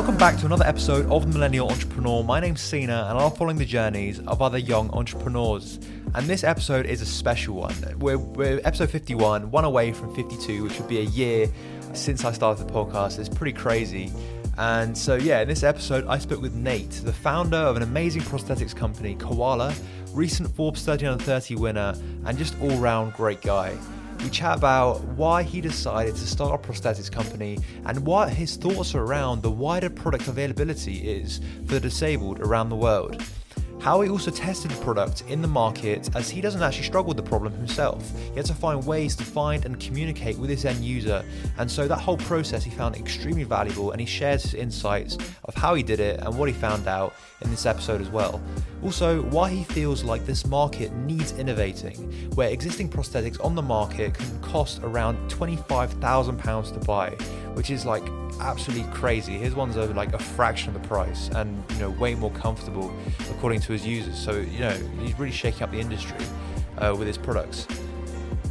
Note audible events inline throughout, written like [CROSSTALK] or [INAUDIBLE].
Welcome back to another episode of The Millennial Entrepreneur. My name's Sina, and I'm following the journeys of other young entrepreneurs. And this episode is a special one. We're, we're episode 51, one away from 52, which would be a year since I started the podcast. It's pretty crazy. And so, yeah, in this episode, I spoke with Nate, the founder of an amazing prosthetics company, Koalaa, recent Forbes 30 under 30 winner, and just all round great guy. We chat about why he decided to start a prosthetics company and what his thoughts are around the wider product availability is for the disabled around the world. How he also tested the product in the market as he doesn't actually struggle with the problem himself. He had to find ways to find and communicate with his end user, and so that whole process he found extremely valuable and he shares his insights of how he did it and what he found out in this episode as well. Also, why he feels like this market needs innovating, where existing prosthetics on the market can cost around £25,000 to buy, which is like absolutely crazy. His ones are like a fraction of the price and you know way more comfortable according to his users. So you know he's really shaking up the industry uh, with his products.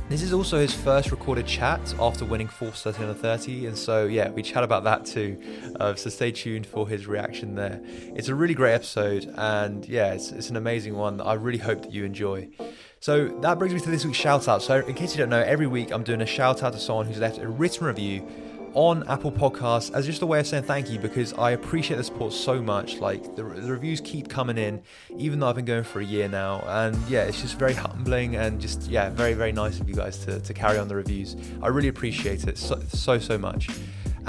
This is also his first recorded chat after winning Forbes 30 under 30, and so yeah, we chat about that too. Uh, so stay tuned for his reaction there. It's a really great episode, and yeah, it's, it's an amazing one. I really hope that you enjoy. So that brings me to this week's shout out. So in case you don't know, every week I'm doing a shout out to someone who's left a written review on Apple Podcasts as just a way of saying thank you because I appreciate the support so much. Like the, the, reviews keep coming in, even though I've been going for a year now. And yeah, it's just very humbling and just, yeah, very, very nice of you guys to, to carry on the reviews. I really appreciate it so, so, so much.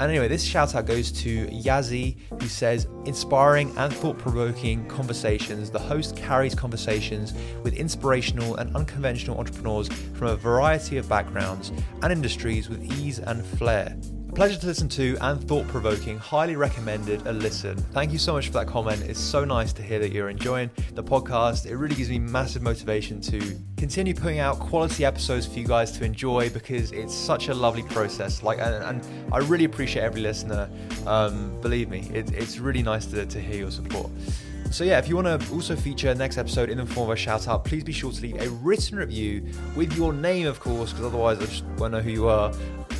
And anyway, this shout out goes to Yazzie, who says, inspiring and thought provoking conversations. The host carries conversations with inspirational and unconventional entrepreneurs from a variety of backgrounds and industries with ease and flair. Pleasure to listen to and thought provoking. Highly recommended a listen. Thank you so much for that comment. It's so nice to hear that you're enjoying the podcast. It really gives me massive motivation to continue putting out quality episodes for you guys to enjoy because it's such a lovely process. Like, and, and I really appreciate every listener. Um, believe me, it, it's really nice to, to hear your support. So yeah, if you want to also feature next episode in the form of a shout out, please be sure to leave a written review with your name, of course, because otherwise I just won't know who you are.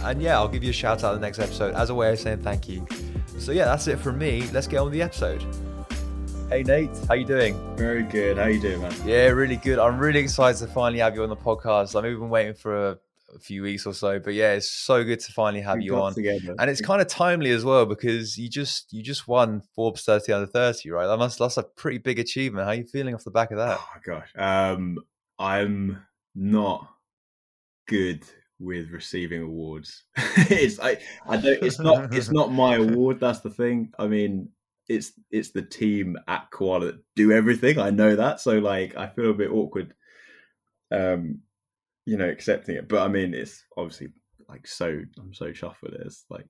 And yeah, I'll give you a shout out in the next episode as a way of saying thank you. So yeah, that's it from me. Let's get on with the episode. Hey Nate, how you doing? Very good. How you doing, man? Yeah, really good. I'm really excited to finally have you on the podcast. I've been waiting for a, a few weeks or so, but yeah, it's so good to finally have we you on. Together. And it's kind of timely as well because you just you just won Forbes 30 under 30, right? That must that's a pretty big achievement. How are you feeling off the back of that? Oh gosh, um, I'm not good with receiving awards. [LAUGHS] it's I, I don't it's not it's not my [LAUGHS] award, that's the thing. I mean, it's it's the team at Koalaa that do everything. I know that. So like I feel a bit awkward um you know accepting it. But I mean it's obviously like so I'm so chuffed with it. It's like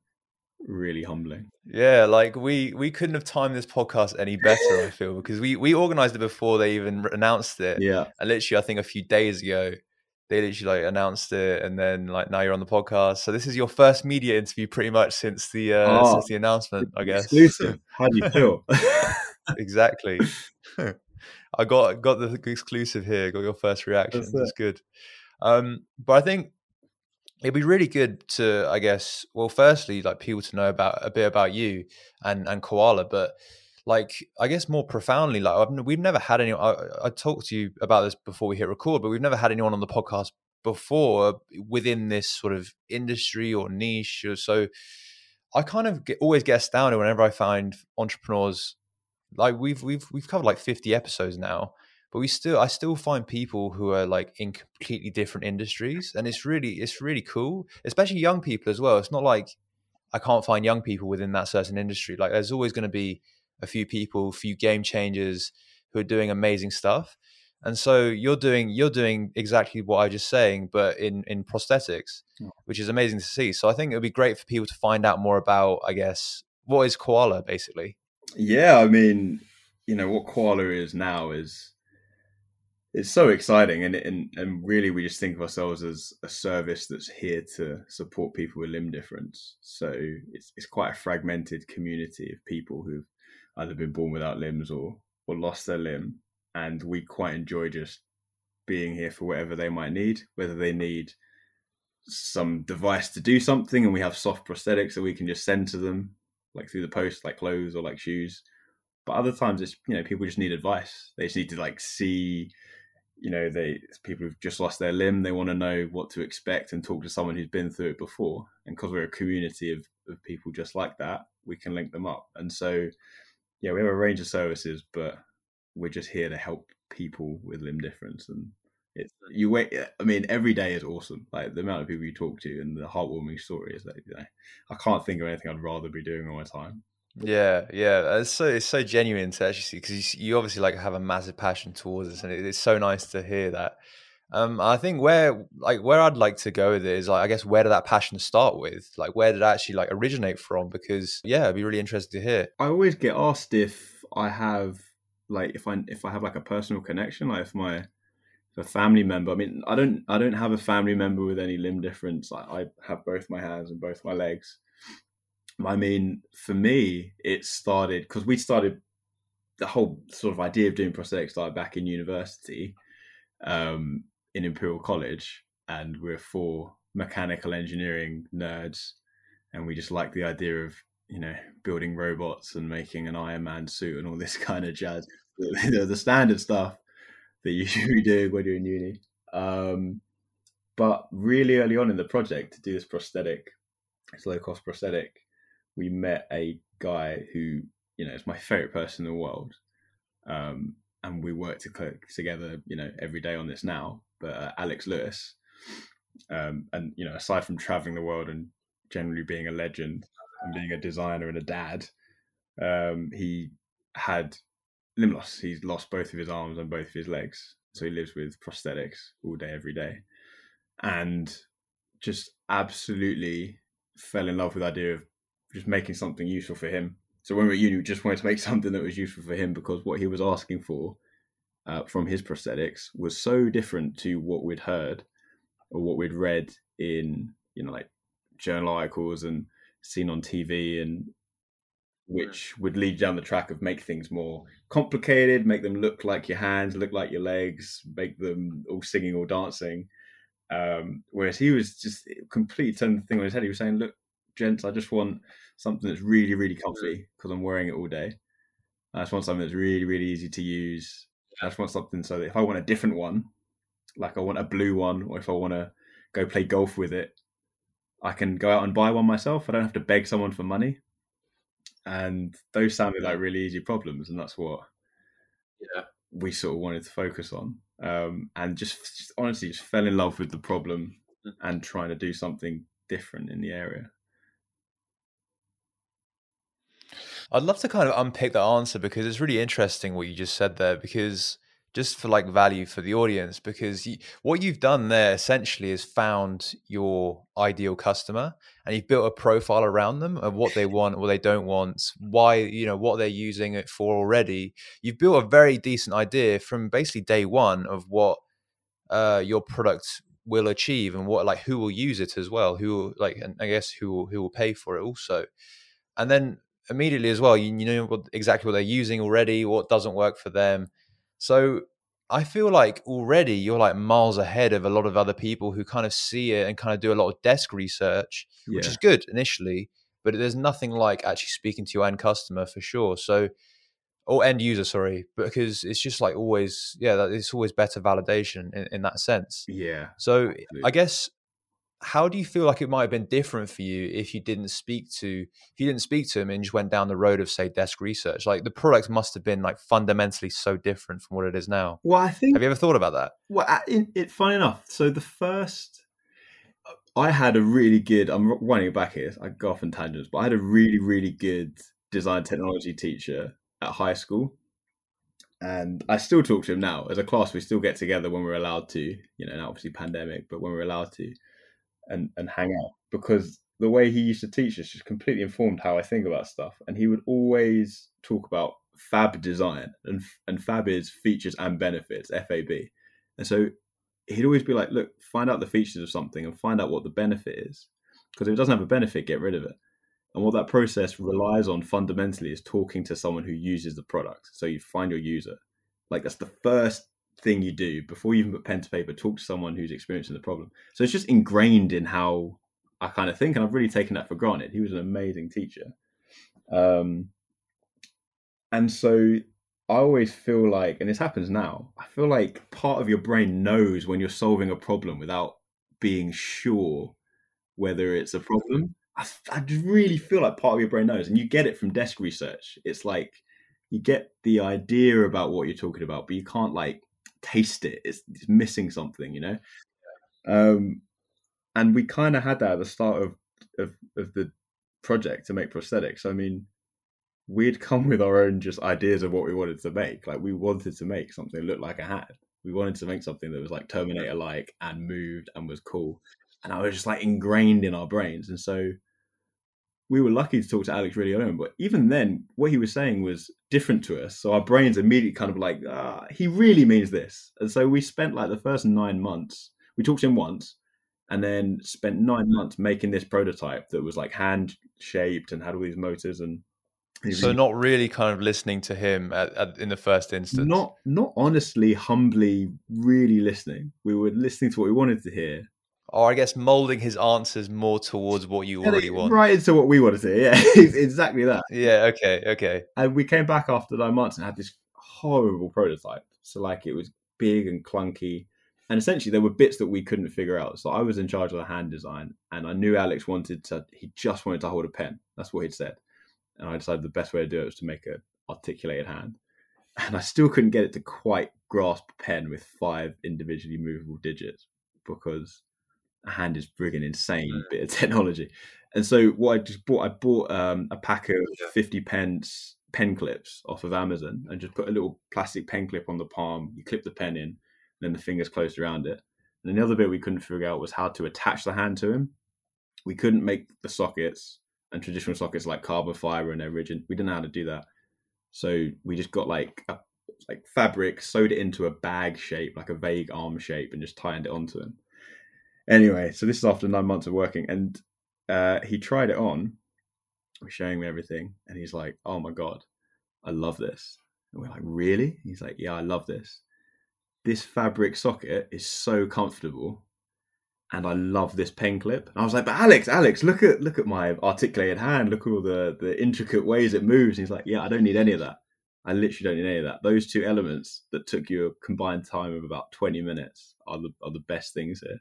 really humbling. Yeah, like we we couldn't have timed this podcast any better, I feel, because we we organized it before they even announced it. Yeah. And literally I think a few days ago they literally like announced it and then like now you're on the podcast. So this is your first media interview pretty much since the uh oh, since the announcement i guess. Exclusive. How do you feel? [LAUGHS] Exactly. [LAUGHS] I got got the exclusive here. Got your first reaction. That's, that's good. Um but i think it'd be really good to i guess well firstly like people to know about a bit about you and and Koalaa but like I guess more profoundly, like I've, we've never had any. I, I talked to you about this before we hit record, but we've never had anyone on the podcast before within this sort of industry or niche. Or so I kind of get, always get astounded whenever I find entrepreneurs. Like we've we've we've covered like fifty episodes now, but we still I still find people who are like in completely different industries, and it's really it's really cool, especially young people as well. It's not like I can't find young people within that certain industry. Like there's always going to be a few people, a few game changers who are doing amazing stuff. And so you're doing you're doing exactly what I was just saying, but in in prosthetics, oh. which is amazing to see. So I think it would be great for people to find out more about, I guess, what is Koalaa basically. Yeah, I mean, you know what Koalaa is now is it's so exciting, and and and really we just think of ourselves as a service that's here to support people with limb difference. So it's it's quite a fragmented community of people who've either been born without limbs or or lost their limb, and we quite enjoy just being here for whatever they might need, whether they need some device to do something, and we have soft prosthetics that we can just send to them, like through the post, like clothes or like shoes. But other times, it's you know people just need advice. They just need to like see, you know, they people who've just lost their limb. They want to know what to expect and talk to someone who's been through it before. And because we're a community of of people just like that, we can link them up. And so, yeah, we have a range of services, but we're just here to help people with limb difference and it's mm. you wait eh, i mean every day is awesome like the amount of people you talk to and the heartwarming stories that you know i can't think of anything i'd rather be doing all my time. Yeah yeah it's so it's so genuine to actually see because you, you, obviously like have a massive passion towards this and it, it's so nice to hear that um i think where like where i'd like to go with it is like i guess where did that passion start with like where did it actually like originate from because yeah it'd be really interesting to hear i always get asked if i have like if i if i have like a personal connection like if my if a family member. I mean, I don't I don't have a family member with any limb difference. I, I have both my hands and both my legs. I mean, for me, it started because we started the whole sort of idea of doing prosthetics started back in university, um, in Imperial College, and we're four mechanical engineering nerds, and we just like the idea of you know building robots and making an Iron Man suit and all this [LAUGHS] kind of jazz, the, standard stuff that you [LAUGHS] should be doing when you're in uni. Um, but really early on in the project to do this prosthetic, this low cost prosthetic, we met a guy who, you know, is my favorite person in the world. Um, and we work to together, you know, every day on this now. But uh, Alex Lewis, um, and you know, aside from traveling the world and generally being a legend and being a designer and a dad, um, he had limb loss. He's lost both of his arms and both of his legs, so he lives with prosthetics all day, every day, and just absolutely fell in love with the idea of just making something useful for him. So when we were at uni, we just wanted to make [LAUGHS] something that was useful for him because what he was asking for uh, from his prosthetics was so different to what we'd heard or what we'd read in, you know, like journal articles and seen on TV and which would lead down the track of make things more complicated, make them look like your hands, look like your legs, make them all singing or dancing. Um, whereas he was just completely turning the thing on his head. He was saying, "Look, gents, I just want something that's really, really comfy because I'm wearing it all day. I just want something that's really, really easy to use. I just want something so that if I want a different one, like I want a blue one, or if I want to go play golf with it, I can go out and buy one myself. I don't have to beg someone for money and those sounded like really easy problems, and that's what yeah we sort of wanted to focus on. Um, and just, just honestly, just fell in love with the problem mm. and trying to do something different in the area. I'd love to kind of unpick that answer because it's really interesting what you just said there. Because just for like value for the audience because you, what you've done there essentially is found your ideal customer and you've built a profile around them of what they want what they don't want why you know what they're using it for already you've built a very decent idea from basically day one of what uh, your product will achieve and what like who will use it as well who like and i guess who will, who will pay for it also and then immediately as well you, you know what, exactly what they're using already what doesn't work for them so I feel like already you're like miles ahead of a lot of other people who kind of see it and kind of do a lot of desk research, yeah. which is good initially, but there's nothing like actually speaking to your end customer for sure. So, or end user, sorry, because it's just like always, yeah, it's always better validation in, in that sense. Yeah. So absolutely. I guess how do you feel like it might have been different for you if you didn't speak to if you didn't speak to him and just went down the road of say desk research? Like the product must have been like fundamentally so different from what it is now. Well i think have you ever thought about that? Well uh, it, it funny enough so the first i had a really good i'm running it back here i go off in tangents but i had a really really good design technology teacher at high school. And I still talk to him now. As a class. We still get together when we're allowed to, you know, now obviously pandemic, but when we're allowed to and and hang out because the way he used to teach us just completely informed how I think about stuff. And he would always talk about fab design and and fab is features and benefits FAB. And so he'd always be like, look, find out the features of something and find out what the benefit is. Because if it doesn't have a benefit, get rid of it. And what that process relies on fundamentally is talking to someone who uses the product. So you find your user. Like that's the first thing you do before you even put pen to paper talk to someone who's experiencing the problem so it's just ingrained in how i kind of think and i've really taken that for granted he was an amazing teacher Um, and so I always feel like, and this happens now, I feel like part of your brain knows when you're solving a problem without being sure whether it's a problem. I, I really feel like part of your brain knows, and you get it from desk research. It's like you get the idea about what you're talking about, but you can't like taste it. It's, it's missing something, you know. Um, and we kind of had that at the start of, of of the project to make prosthetics. I mean, we'd come with our own just ideas of what we wanted to make. Like we wanted to make something that looked like a hat. We wanted to make something that was like Terminator like and moved and was cool. And I was just like ingrained in our brains. And so we were lucky to talk to Alex really early but even then, what he was saying was different to us. So our brains immediately kind of like, ah, he really means this. And so we spent like the first nine months, we talked to him once and then spent nine months making this prototype that was like hand shaped and had all these motors and so not really kind of listening to him at, at, in the first instance. Not not honestly, humbly, really listening. We were listening to what we wanted to hear. Or I guess molding his answers more towards what you already want. Right into what we wanted to hear. Yeah, [LAUGHS] exactly that. Yeah. Okay. Okay. And we came back after nine months and had this horrible prototype. So like it was big and clunky. And essentially, there were bits that we couldn't figure out. So I was in charge of the hand design, and I knew Alex wanted to. He just wanted to hold a pen. That's what he'd said and I decided the best way to do it was to make an articulated hand. And I still couldn't get it to quite grasp a pen with five individually movable digits because a hand is frigging insane mm. bit of [LAUGHS] technology. And so what I just bought, I bought um, a pack of fifty pence pen clips off of Amazon and just put a little plastic pen clip on the palm. You clip the pen in, and then the fingers closed around it. And then the other bit we couldn't figure out was how to attach the hand to him. We couldn't make the sockets and traditional sockets like carbon fiber and they're rigid. We didn't know how to do that, so we just got like a like fabric, sewed it into a bag shape, like a vague arm shape, and just tightened it onto him. Anyway, so this is after nine months of working, and uh, he tried it on. Was showing me everything, and he's like, "Oh my god, I love this." And we're like, "Really?" He's like, "Yeah, I love this. This fabric socket is so comfortable and I love this pen clip. And I was like, but Alex, Alex, look at look at my articulated hand. Look at all the the intricate ways it moves. And he's like, yeah, I don't need any of that. I literally don't need any of that. Those two elements that took you a combined time of about twenty minutes are the are the best things here,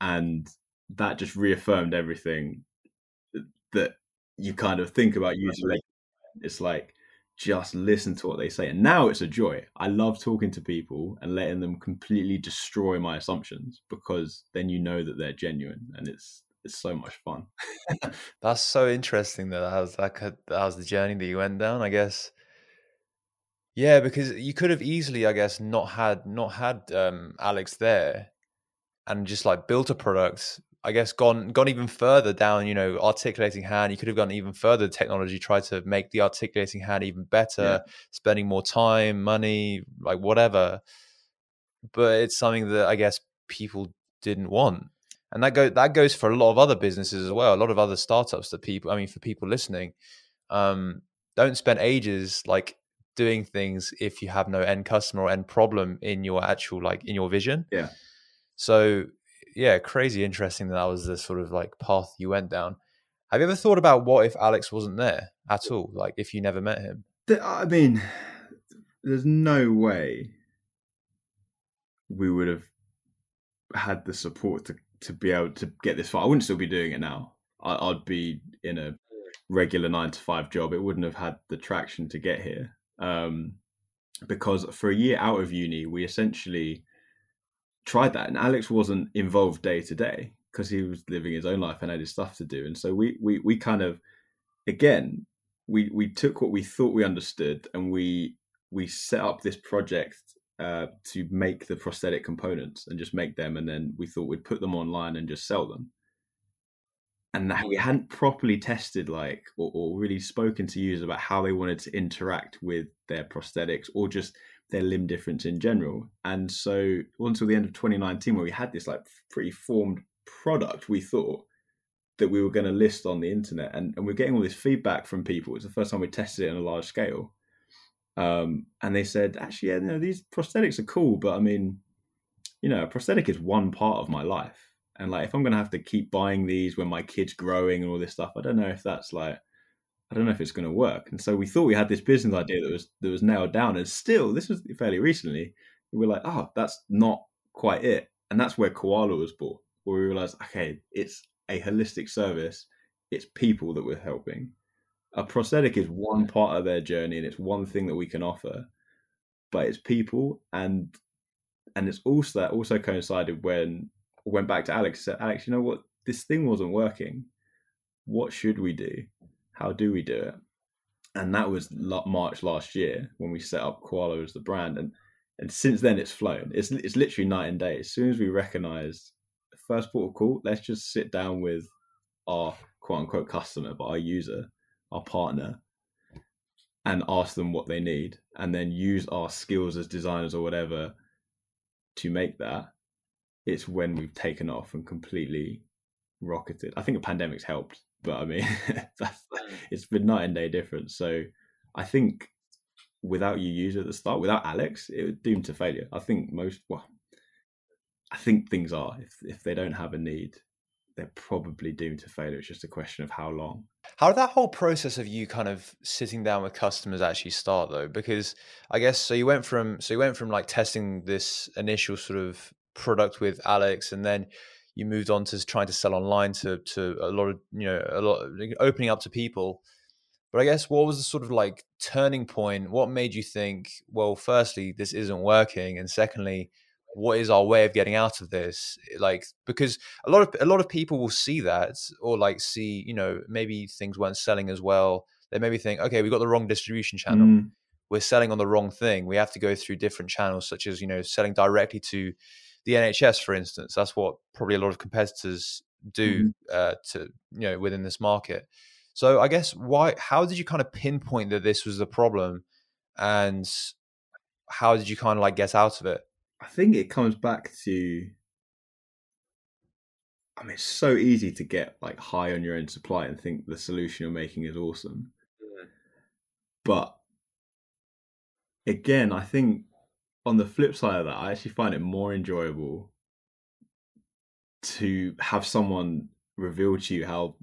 and that just reaffirmed everything that you kind of think about using. It's like just listen to what they say. And now it's a joy. I love talking to people and letting them completely destroy my assumptions because then you know that they're genuine and it's it's so much fun. [LAUGHS] That's so interesting that that was that was the journey that you went down, I guess. Yeah, because you could have easily, I guess, not had not had um, Alex there and just like built a product I guess gone gone even further down, you know, articulating hand. You could have gone even further technology, tried to make the articulating hand even better, yeah. spending more time, money, like whatever. But it's something that I guess people didn't want. And that go that goes for a lot of other businesses as well. A lot of other startups that people I mean for people listening, um, don't spend ages like doing things if you have no end customer or end problem in your actual like in your vision. Yeah. So yeah, crazy interesting that that was the sort of like path you went down. Have you ever thought about what if Alex wasn't there at all? Like if you never met him? I mean, there's no way we would have had the support to to be able to get this far. I wouldn't still be doing it now. I, would be in a regular nine to five job. It wouldn't have had the traction to get here. Um, because for a year out of uni, we essentially tried that, and Alex wasn't involved day to day because he was living his own life and had his stuff to do. And so we we we kind of again we we took what we thought we understood and we we set up this project uh, to make the prosthetic components and just make them, and then we thought we'd put them online and just sell them. And we hadn't properly tested, like, or, or really spoken to users about how they wanted to interact with their prosthetics, or just their limb difference in general. And so until the end of 2019, where we had this like pretty formed product, we thought that we were going to list on the internet, and, and we're getting all this feedback from people. It's the first time we tested it on a large scale, um, and they said, actually, yeah, you know, these prosthetics are cool, but I mean, you know, a prosthetic is one part of my life, and like if I'm going to have to keep buying these when my kid's growing and all this stuff, I don't know if that's like I don't know if it's going to work. And so we thought we had this business idea that was that was nailed down, and still, this was fairly recently. We were like, oh, that's not quite it, and that's where Koalaa was born. Where we realized, okay, it's a holistic service. It's people that we're helping. A prosthetic is one part of their journey, and it's one thing that we can offer. But it's people, and and it's also that also coincided when went back to Alex said, Alex, you know what? This thing wasn't working. What should we do? How do we do it? And that was March last year when we set up Koalaa as the brand. And and since then it's flown. It's it's literally night and day. As soon as we recognized first port of call, let's just sit down with our quote unquote customer, but our user, our partner, and ask them what they need, and then use our skills as designers or whatever to make that it's when we've taken off and completely rocketed. I think a pandemic's helped, but I mean, [LAUGHS] that's, mm. it's been night and day difference. So I think without you use at the start, without Alex, it was doomed to failure. I think most, well, I think things are. If if they don't have a need, they're probably doomed to failure. It's just a question of how long. How did that whole process of you kind of sitting down with customers actually start though? Because I guess so you went from so you went from like testing this initial sort of product with Alex, and then you moved on to trying to sell online to to a lot of you know a lot opening up to people. But I guess what was the sort of like turning point? What made you think, well, firstly, this isn't working, and secondly, what is our way of getting out of this? Like because a lot of a lot of people will see that or like see you know maybe things weren't selling as well. They maybe think, okay, we got the wrong distribution channel. Mm. We're selling on the wrong thing. We have to go through different channels, such as you know selling directly to the NHS, for instance, that's what probably a lot of competitors do mm-hmm. uh, to you know within this market. So I guess why? How did you kind of pinpoint that this was the problem, and how did you kind of like get out of it? I think it comes back to. I mean, it's so easy to get like high on your own supply and think the solution you're making is awesome, mm-hmm. but again, I think on the flip side of that, I actually find it more enjoyable to have someone reveal to you how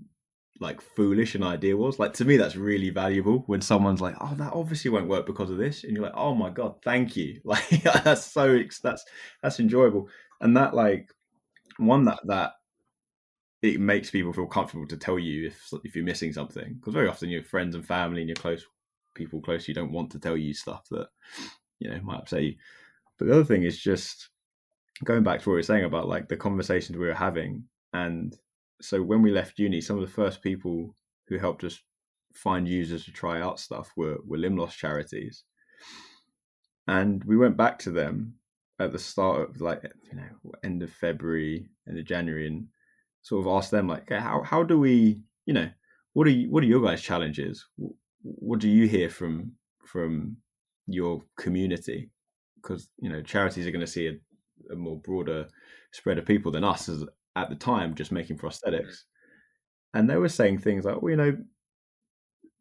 like foolish an idea was. Like to me, that's really valuable when someone's like, "Oh, that obviously won't work because of this," and you're like, "Oh my god, thank you!" [LAUGHS] Like that's so that's that's enjoyable, and that like one that that it makes people feel comfortable to tell you if if you're missing something because very often your friends and family and your close people close you don't want to tell you stuff that you know might upset you. But the other thing is just going back to what we were saying about like the conversations we were having, and so when we left uni, some of the first people who helped us find users to try out stuff were were limb loss charities, and we went back to them at the start of like you know end of February, end of January, and sort of asked them like, okay, how how do we you know what are you, what are your guys' challenges? What do you hear from from your community because you know charities are going to see a, a, more broader spread of people than us as at the time just making mm-hmm. prosthetics. And they were saying things like well you know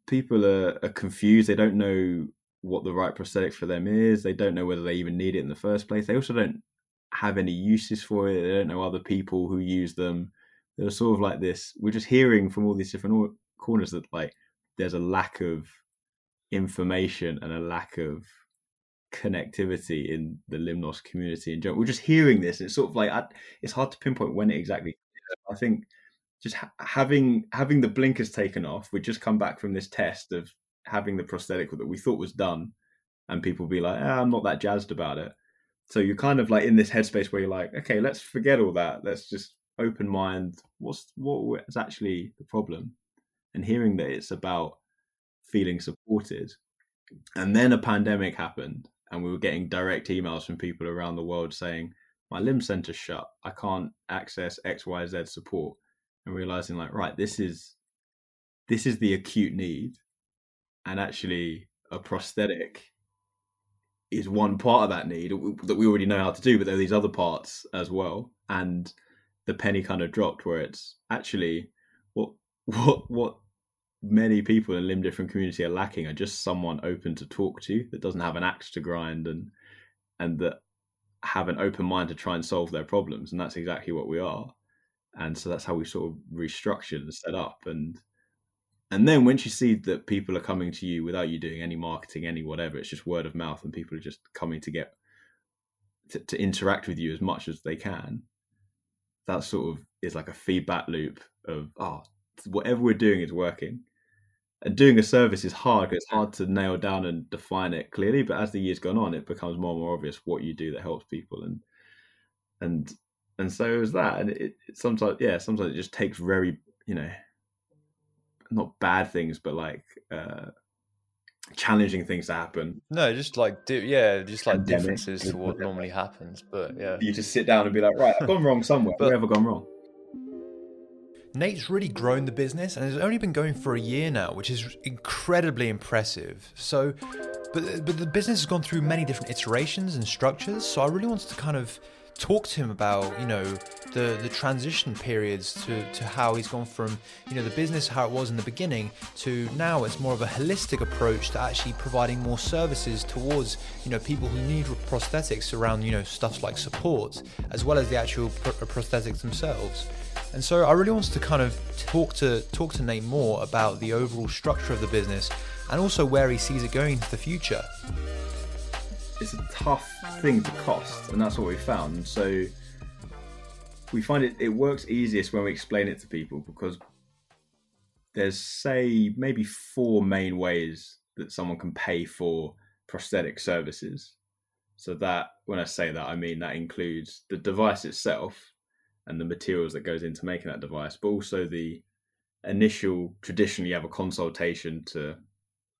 people are, are confused. They don't know what the right prosthetic for them is. They don't know whether they even need it in the first place. They also don't have any uses for it. They don't know other people who use them. They're sort of like this. We're just hearing from all these different corners that like there's a lack of information and a lack of connectivity in the limb loss community in general. We're just hearing this. It's sort of like I, it's hard to pinpoint when it exactly. I think just ha- having having the blinkers taken off. We just come back from this test of having the prosthetic that we thought was done, and people be like, ah, "I'm not that jazzed about it." So you're kind of like in this headspace where you're like, "Okay, let's forget all that. Let's just open mind. What's what is actually the problem?" And hearing that it's about feeling supported. And then a pandemic happened, and we were getting direct emails from people around the world saying, My limb center's shut. I can't access XYZ support. And realizing like, right, this is this is the acute need. And actually a prosthetic is one part of that need that we already know how to do, but there are these other parts as well. And the penny kind of dropped where it's actually what [LAUGHS] what what many people in limb different community are lacking are just someone open to talk to that doesn't have an axe to grind and and that have an open mind to try and solve their problems and that's exactly what we are and so that's how we sort of restructured and set up and and then once you see that people are coming to you without you doing any marketing, any whatever, it's just word of mouth, and people are just coming to get to, to interact with you as much as they can. That sort of is like a feedback loop of oh, whatever we're doing is working. And doing a service is hard. It's hard to nail down and define it clearly. But as the years gone on, it becomes more and more obvious what you do that helps people, and and and so it was that. And it, it sometimes, yeah, sometimes it just takes very, you know, not bad things, but like uh challenging things to happen. No, just like di- yeah, just like Pandemic. differences to what normally happens. But yeah, you just sit down and be like, right, I've [LAUGHS] gone wrong somewhere. but, Where have I gone wrong? Nate's really grown the business and has only been going for a year now, which is incredibly impressive. So, but but the business has gone through many different iterations and structures. So I really wanted to kind of talk to him about you know the the transition periods to to how he's gone from you know the business how it was in the beginning to now it's more of a holistic approach to actually providing more services towards you know people who need prosthetics around you know stuff like support as well as the actual pr- uh, prosthetics themselves and so I really wanted to kind of talk to talk to Nate more about the overall structure of the business and also where he sees it going into the future. It's a tough thing to cost, and that's what we found. So we find it it works easiest when we explain it to people because there's say maybe four main ways that someone can pay for prosthetic services. So that when I say that I mean that includes the device itself, and the materials that goes into making that device, but also the initial traditionally you have a consultation to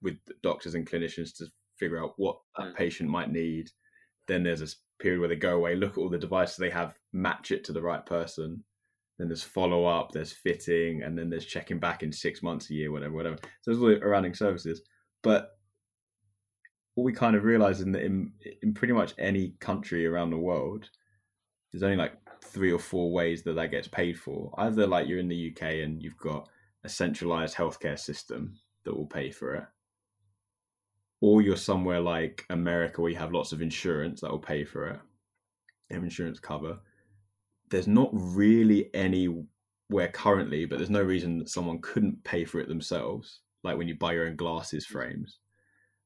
with doctors and clinicians to figure out what that mm. patient might need. Then there's a period where they go away, look at all the devices they have, match it to the right person. Then there's follow up, there's fitting, and then there's checking back in six months, a year, whatever, whatever. So there's all the running services. But what we kind of realize in, the, in in pretty much any country around the world, there's only like three or four ways that that gets paid for. Either like you're in the UK and you've got a centralized healthcare system that will pay for it, or you're somewhere like America where you have lots of insurance that will pay for it, have insurance cover. There's not really anywhere currently, but there's no reason that someone couldn't pay for it themselves. Like when you buy your own glasses frames,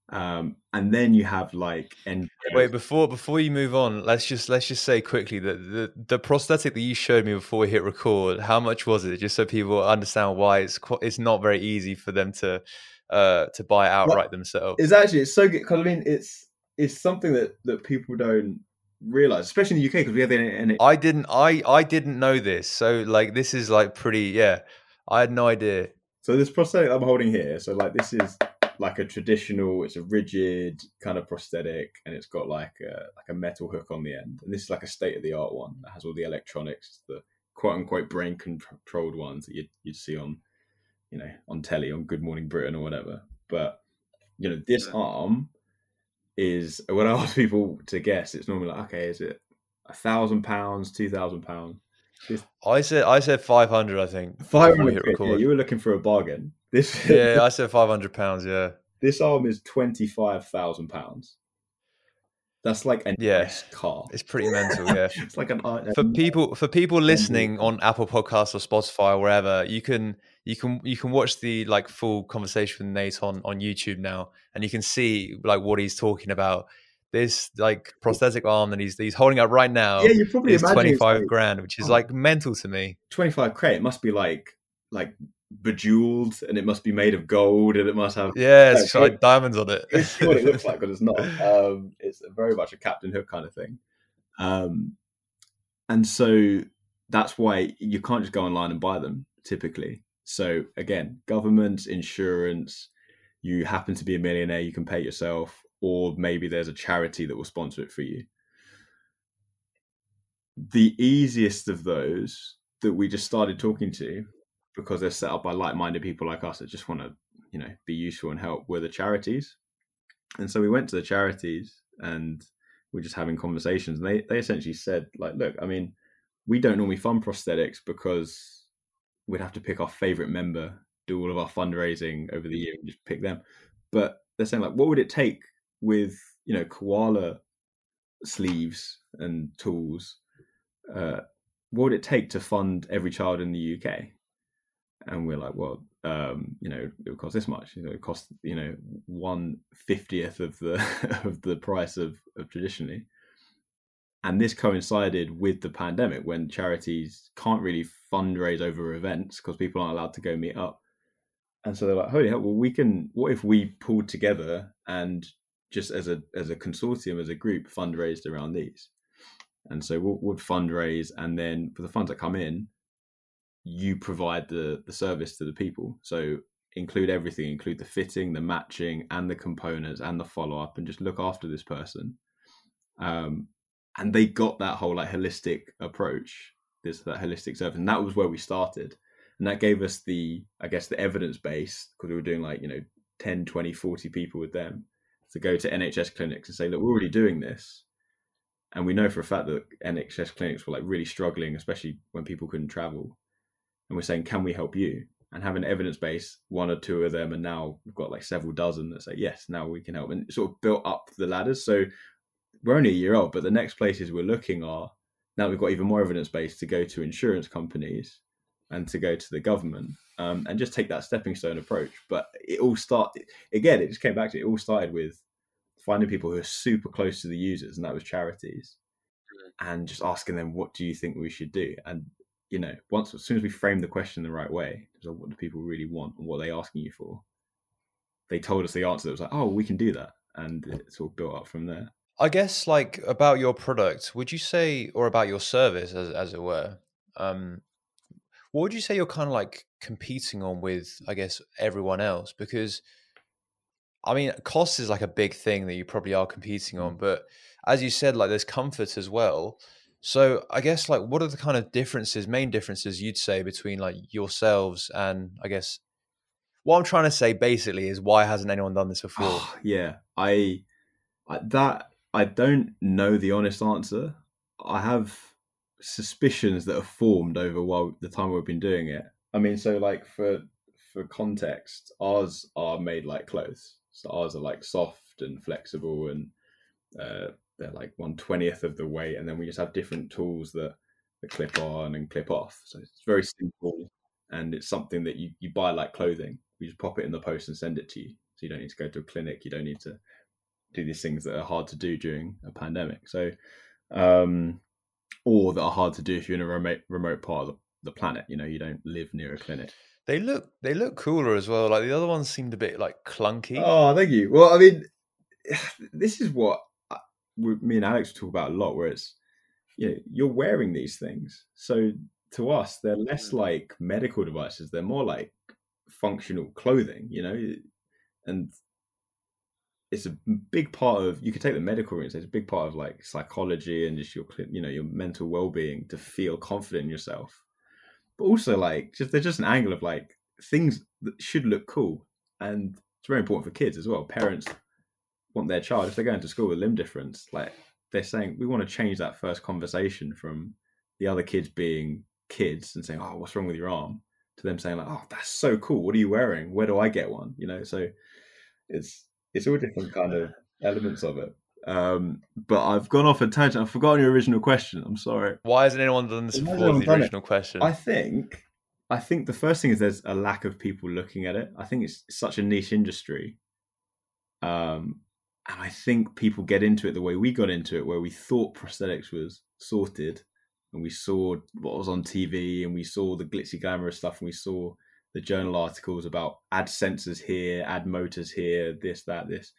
um, and then you have like and wait before before you move on let's just let's just say quickly that the the prosthetic that you showed me before we hit record how much was it? Just so people understand why it's quite, it's not very easy for them to uh to buy outright well, themselves. it's actually it's so good because i mean it's it's something that that people don't realize especially in the uk because we have the and i didn't i i didn't know this. So like this is like pretty yeah i had no idea so this prosthetic i'm holding here so like this is like a traditional. It's a rigid kind of prosthetic, and it's got like a like a metal hook on the end. And this is like a state of the art one that has all the electronics, the quote unquote brain controlled ones that you'd, you'd see on, you know, on telly on Good Morning Britain or whatever. But you know, this arm is when I ask people to guess, it's normally like, okay, is it a thousand pounds, two thousand pounds? I said I said five hundred. I think five hundred. Yeah, you were looking for a bargain. This [LAUGHS] yeah, [LAUGHS] I said five hundred pounds. Yeah, this arm is twenty five thousand pounds. That's like a yeah, nice car. It's pretty mental. [LAUGHS] Yeah, it's like an for people for people listening on Apple Podcasts or Spotify or wherever. You can you can you can watch the like full conversation with Nate on on YouTube now, and you can see like what he's talking about. This like prosthetic arm that he's he's holding up right now. Yeah, you're probably is twenty five like, grand, which is oh, like mental to me. Twenty five k. It must be like like bejeweled and it must be made of gold and it must have yeah it's like diamonds on it it's what it looks like but it's not [LAUGHS] um it's very much a captain hook kind of thing um and so that's why you can't just go online and buy them typically so again government insurance you happen to be a millionaire you can pay yourself or maybe there's a charity that will sponsor it for you. The easiest of those that we just started talking to because they're set up by like-minded people like us that just want to you know be useful and help were the charities. And so we went to the charities and we're just having conversations and they, they essentially said like look i mean we don't normally fund prosthetics because we'd have to pick our favorite member do all of our fundraising over the mm. year and just pick them. But they're saying like what would it take with you know Koalaa sleeves and tools uh, what would it take to fund every child in the uk and we're like, well, um, you know, it would cost this much. You know, it cost you know one fiftieth of the [LAUGHS] of the price of, of traditionally. And this coincided with the pandemic when charities can't really fundraise over events because people aren't allowed to go meet up. And so they're like, holy hell, well, we can, what if we pulled together and just as a as a consortium, as a group, fundraised around these? And so we'll, we'll fundraise, and then for the funds that come in, you provide the the service to the people. So include everything, include the fitting, the matching, and the components, and the follow up, and just look after this person. Um, and they got that whole like holistic approach, this that holistic service, and that was where we started, and that gave us the I guess the evidence base because we were doing like you know 10, 20, 40 people with them to go to NHS clinics and say, look, we're already doing this. And we know for a fact that NHS clinics were like really struggling, especially when people couldn't travel and we're saying, can we help you? And have an evidence base, one or two of them, and now we've got like several dozen that say, yes, now we can help, and sort of built up the ladders. So we're only a year old, but the next places we're looking are now we've got even more evidence base to go to insurance companies and to go to the government um, and just take that stepping stone approach. But it all started again. It just came back to it. it all started with finding people who are super close to the users, and that was charities, mm. and just asking them, "What do you think we should do?" And you know, once as soon as we frame the question the right way, so what do people really want and what are they asking you for? They told us the answer. It was like, oh, we can do that, and it's all built up from there. I guess, like about your product, would you say, or about your service, as as it were, um, what would you say you're kind of like competing on with? I guess everyone else, because I mean, cost is like a big thing that you probably are competing on, mm. but as you said, like there's comfort as well. So I guess like what are the kind of differences, main differences you'd say between like yourselves and I guess what I'm trying to say basically is why hasn't anyone done this [SIGHS] before? Oh, yeah, I, I that I don't know the honest answer. I have suspicions that have formed over while the time we've been doing it. I mean, so like for for context, ours are made like clothes. So ours are like soft and flexible and uh, they're like one twentieth of the weight, and then we just have different tools that, that clip on and clip off. So it's very simple, and it's something that you, you buy like clothing. You just pop it in the post and send it to you. So you don't need to go to a clinic. You don't need to do these things that are hard to do during a pandemic. So, um, or that are hard to do if you're in a remote remote part of the, the planet. You know, you don't live near a clinic. They look they look cooler as well. Like the other ones seemed a bit like clunky. Oh, thank you. Well, I mean, [SIGHS] this is what me and Alex talk about a lot, where it's you know you're wearing these things, so to us they're less mm. like medical devices; they're more like functional clothing, you know, and it's a big part of you could take the medical route it's a big part of like psychology and just your you know your mental well-being to feel confident in yourself but also like just there's just an angle of like things that should look cool and it's very important for kids as well. Parents want their child if they're going to school with limb difference like they're saying we want to change that first conversation from the other kids being kids and saying oh what's wrong with your arm to them saying like oh that's so cool. What are you wearing? Where do i get one you know so it's it's all different kind of elements of it um, but I've gone off a tangent. I've forgotten your original question. I'm sorry. Why hasn't anyone done this before? The original it? question. I think, I think the first thing is there's a lack of people looking at it. I think it's such a niche industry, um, and I think people get into it the way we got into it, where we thought prosthetics was sorted, and we saw what was on TV, and we saw the glitzy, glamorous stuff, and we saw the journal articles about add sensors here, add motors here, this, that, this.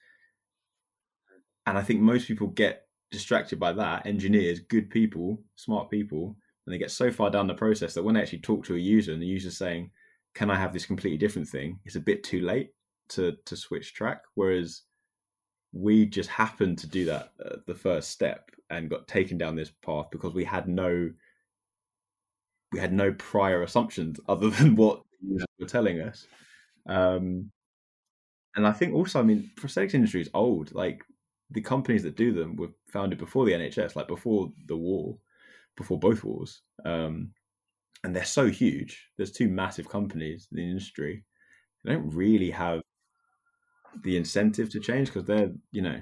And I think most people get distracted by that. Engineers, good people, smart people, and they get so far down the process that when they actually talk to a user and the user's saying, "Can I have this completely different thing?" It's a bit too late to to switch track. Whereas we just happened to do that uh, the first step and got taken down this path because we had no we had no prior assumptions [LAUGHS] other than what you were telling us um, and i think also i mean prosthetics industry is old like the companies that do them were founded before the nhs like before the war before both wars um, and they're so huge there's two massive companies in the industry they don't really have the incentive to change because they're you know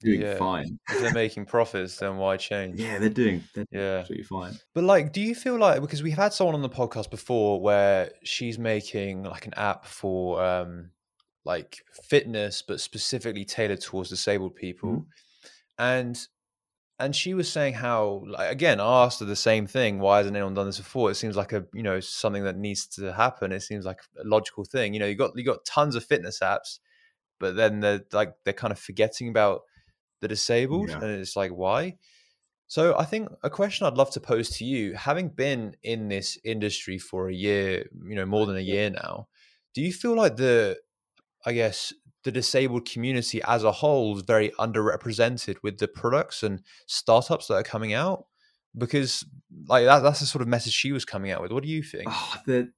doing Yeah. fine. If they're making profits, then why change? Yeah, they're doing they're Yeah. absolutely fine. But like, do you feel like because we've had someone on the podcast before where she's making like an app for um like fitness, but specifically tailored towards disabled people, Mhm. and and she was saying how like again I asked her the same thing. Why hasn't anyone done this before? It seems like a you know something that needs to happen. It seems like a logical thing. You know, you got you got tons of fitness apps, but then they're like they're kind of forgetting about the disabled, Yeah. and it's like why? So I think a question I'd love to pose to you, having been in this industry for a year, you know, more than a year now, do you feel like the, I guess, the disabled community as a whole is very underrepresented with the products and startups that are coming out? Because like that, that's the sort of message she was coming out with. What do you think? Oh, the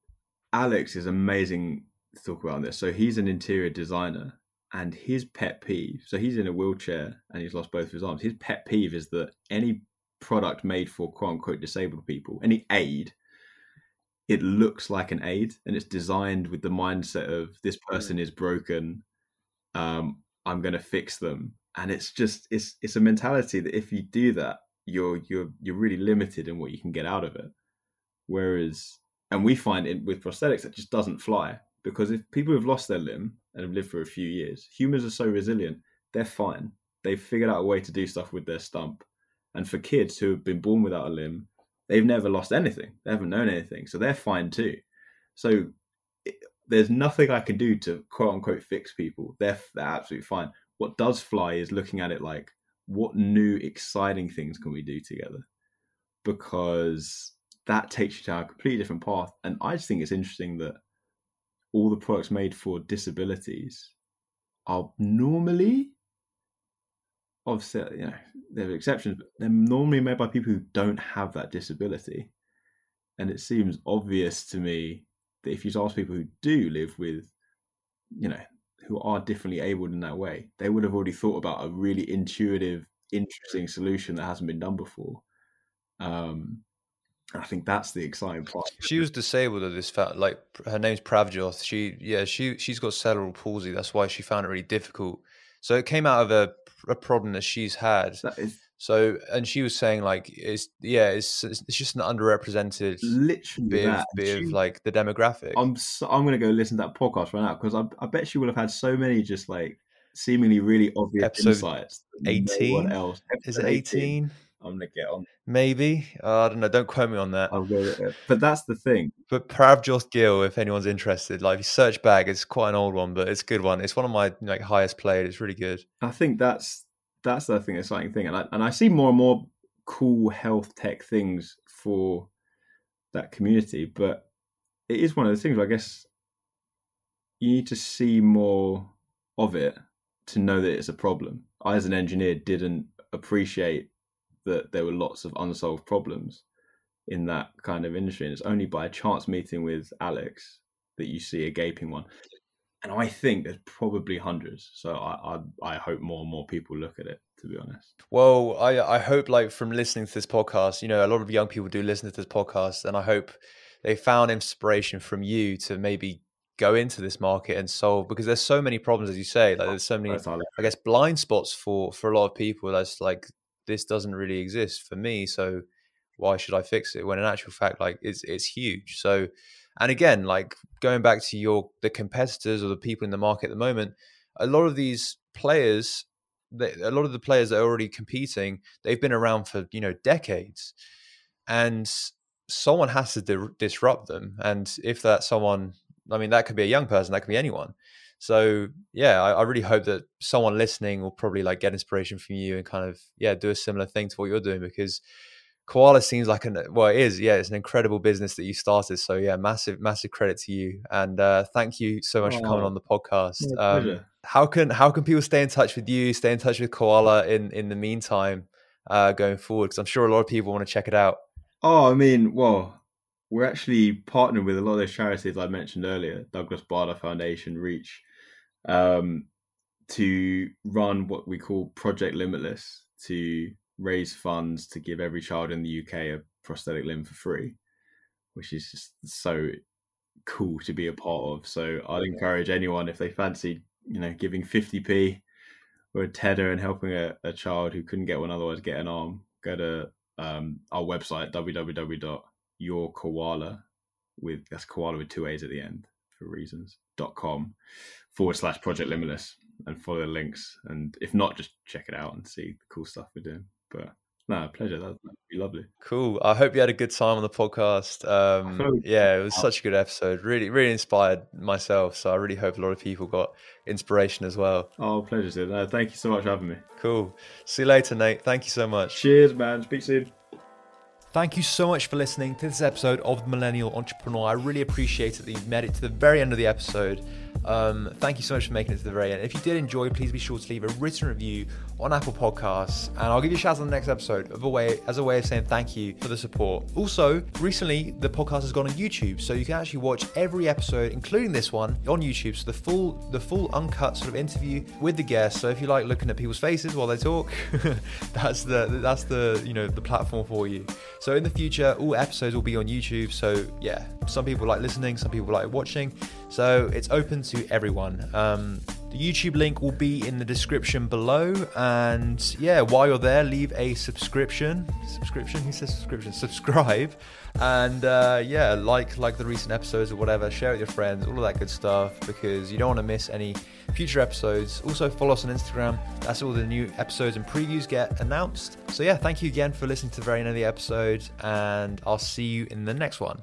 Alex is amazing talk about this. So he's an interior designer, and his pet peeve. So he's in a wheelchair and he's lost both of his arms. His pet peeve is that any product made for quote unquote disabled people, any aid, it looks like an aid, and it's designed with the mindset of this person is broken. Um, I'm going to fix them, and it's just it's it's a mentality that if you do that, you're you're you're really limited in what you can get out of it. Whereas, and we find it with prosthetics that just doesn't fly because if people have lost their limb and have lived for a few years, humans are so resilient, they're fine. They've figured out a way to do stuff with their stump. And for kids who have been born without a limb, they've never lost anything. They haven't known anything, so they're fine too. So it, there's nothing I can do to quote unquote fix people. They're they're absolutely fine. What does fly is looking at it like what new exciting things can we do together? Because that takes you down a completely different path. And I just think it's interesting that all the products made for disabilities are normally obviously you know there are exceptions but they're normally made by people who don't have that disability and it seems obvious to me that if you ask people who do live with you know who are differently abled in that way they would have already thought about a really intuitive interesting solution that hasn't been done before um i think that's the exciting part She was disabled at this fact. Like her name's Pravjoth. She yeah she she's got cerebral palsy. That's why she found it really difficult. So it came out of a, a problem that she's had. that is So and she was saying like it's yeah it's it's just an underrepresented literally bit of, bit She- of like the demographic. I'm so, I'm gonna go listen to that podcast right now because I, I bet she will have had so many just like seemingly really obvious Episode insights. that no 18? one else. Is it Episode eighteen? I'm gonna get on. Maybe uh, I don't know. Don't quote me on that. I'll go. But that's the thing. But Pravjoth Gill, if anyone's interested, like if you search back, it's quite an old one, but it's a good one. It's one of my like highest played. It's really good. I think that's that's the thing, exciting thing, and I and I see more and more cool health tech things for that community. But it is one of those things. Where I guess you need to see more of it to know that it's a problem. I, as an engineer, didn't appreciate that there were lots of unsolved problems in that kind of industry, and it's only by a chance meeting with Alex that you see a gaping one and I think there's probably hundreds. So I, I I hope more and more people look at it. To be honest, Well, I I hope like from listening to this podcast, you know, a lot of young people do listen to this podcast, and I hope they found inspiration from you to maybe go into this market and solve because there's so many problems, as you say, like there's so many I- guess blind spots for for a lot of people that's like this doesn't really exist for me so why should I fix it? When in actual fact like it's it's huge. So and again like going back to your the competitors or the people in the market at the moment a lot of these players they, a lot of the players that are already competing they've been around for you know decades. And someone has to di- disrupt them. And if that someone I mean that could be a young person that could be anyone so yeah, I, I really hope that someone listening will probably like get inspiration from you and kind of yeah do a similar thing to what you're doing because Koalaa seems like an well it is yeah it's an incredible business that you started. So yeah, massive massive credit to you and uh, thank you so much for coming Oh, on the podcast. Um, how can how can people stay in touch with you, stay in touch with Koalaa in in the meantime uh, going forward? Because I'm sure a lot of people want to check it out. Oh, I mean, well, we're actually partnered with a lot of those charities I mentioned earlier, Douglas Bader Foundation, Reach, um, to run what we call Project Limitless to raise funds to give every child in the UK a prosthetic limb for free, which is just so cool to be a part of. So I'd encourage anyone if they fancy, you know, giving 50p or a tether and helping a, a child who couldn't get one otherwise get an arm, go to um, our website www.yourkoala with that's koala with two a's at the end for reasons dot com forward slash project limitless and follow the links and if not just check it out and see the cool stuff we're doing but no, pleasure. That would be lovely. Cool. I hope you had a good time on the podcast. Um, yeah, it was such a good episode. Really, really inspired myself. So I really hope a lot of people got inspiration as well. Oh, pleasure, No, thank you so much for having me. Cool. See you later, Nate. Thank you so much. Cheers, man. Speak soon. Thank you so much for listening to this episode of the Millennial Entrepreneur. I really appreciate it that you've made it to the very end of the episode. Um, thank you so much for making it to the very end. If you did enjoy, please be sure to leave a written review on Apple Podcasts, and I'll give you a shout out on the next episode of a way as a way of saying thank you for the support. Also, recently the podcast has gone on YouTube, so you can actually watch every episode, including this one, on YouTube. So the full the full uncut sort of interview with the guests. So if you like looking at people's faces while they talk, [LAUGHS] that's the that's the you know the platform for you. So in the future, all episodes will be on YouTube. So yeah, some people like listening, some people like watching. So it's open to everyone. Um, the YouTube link will be in the description below. And yeah, while you're there, leave a subscription. Subscription? Who says subscription? Subscribe. And uh, yeah, like like the recent episodes or whatever. Share it with your friends, all of that good stuff, because you don't want to miss any future episodes. Also, follow us on Instagram. That's all the new episodes and previews get announced. So yeah, thank you again for listening to the very end of the episode, and I'll see you in the next one.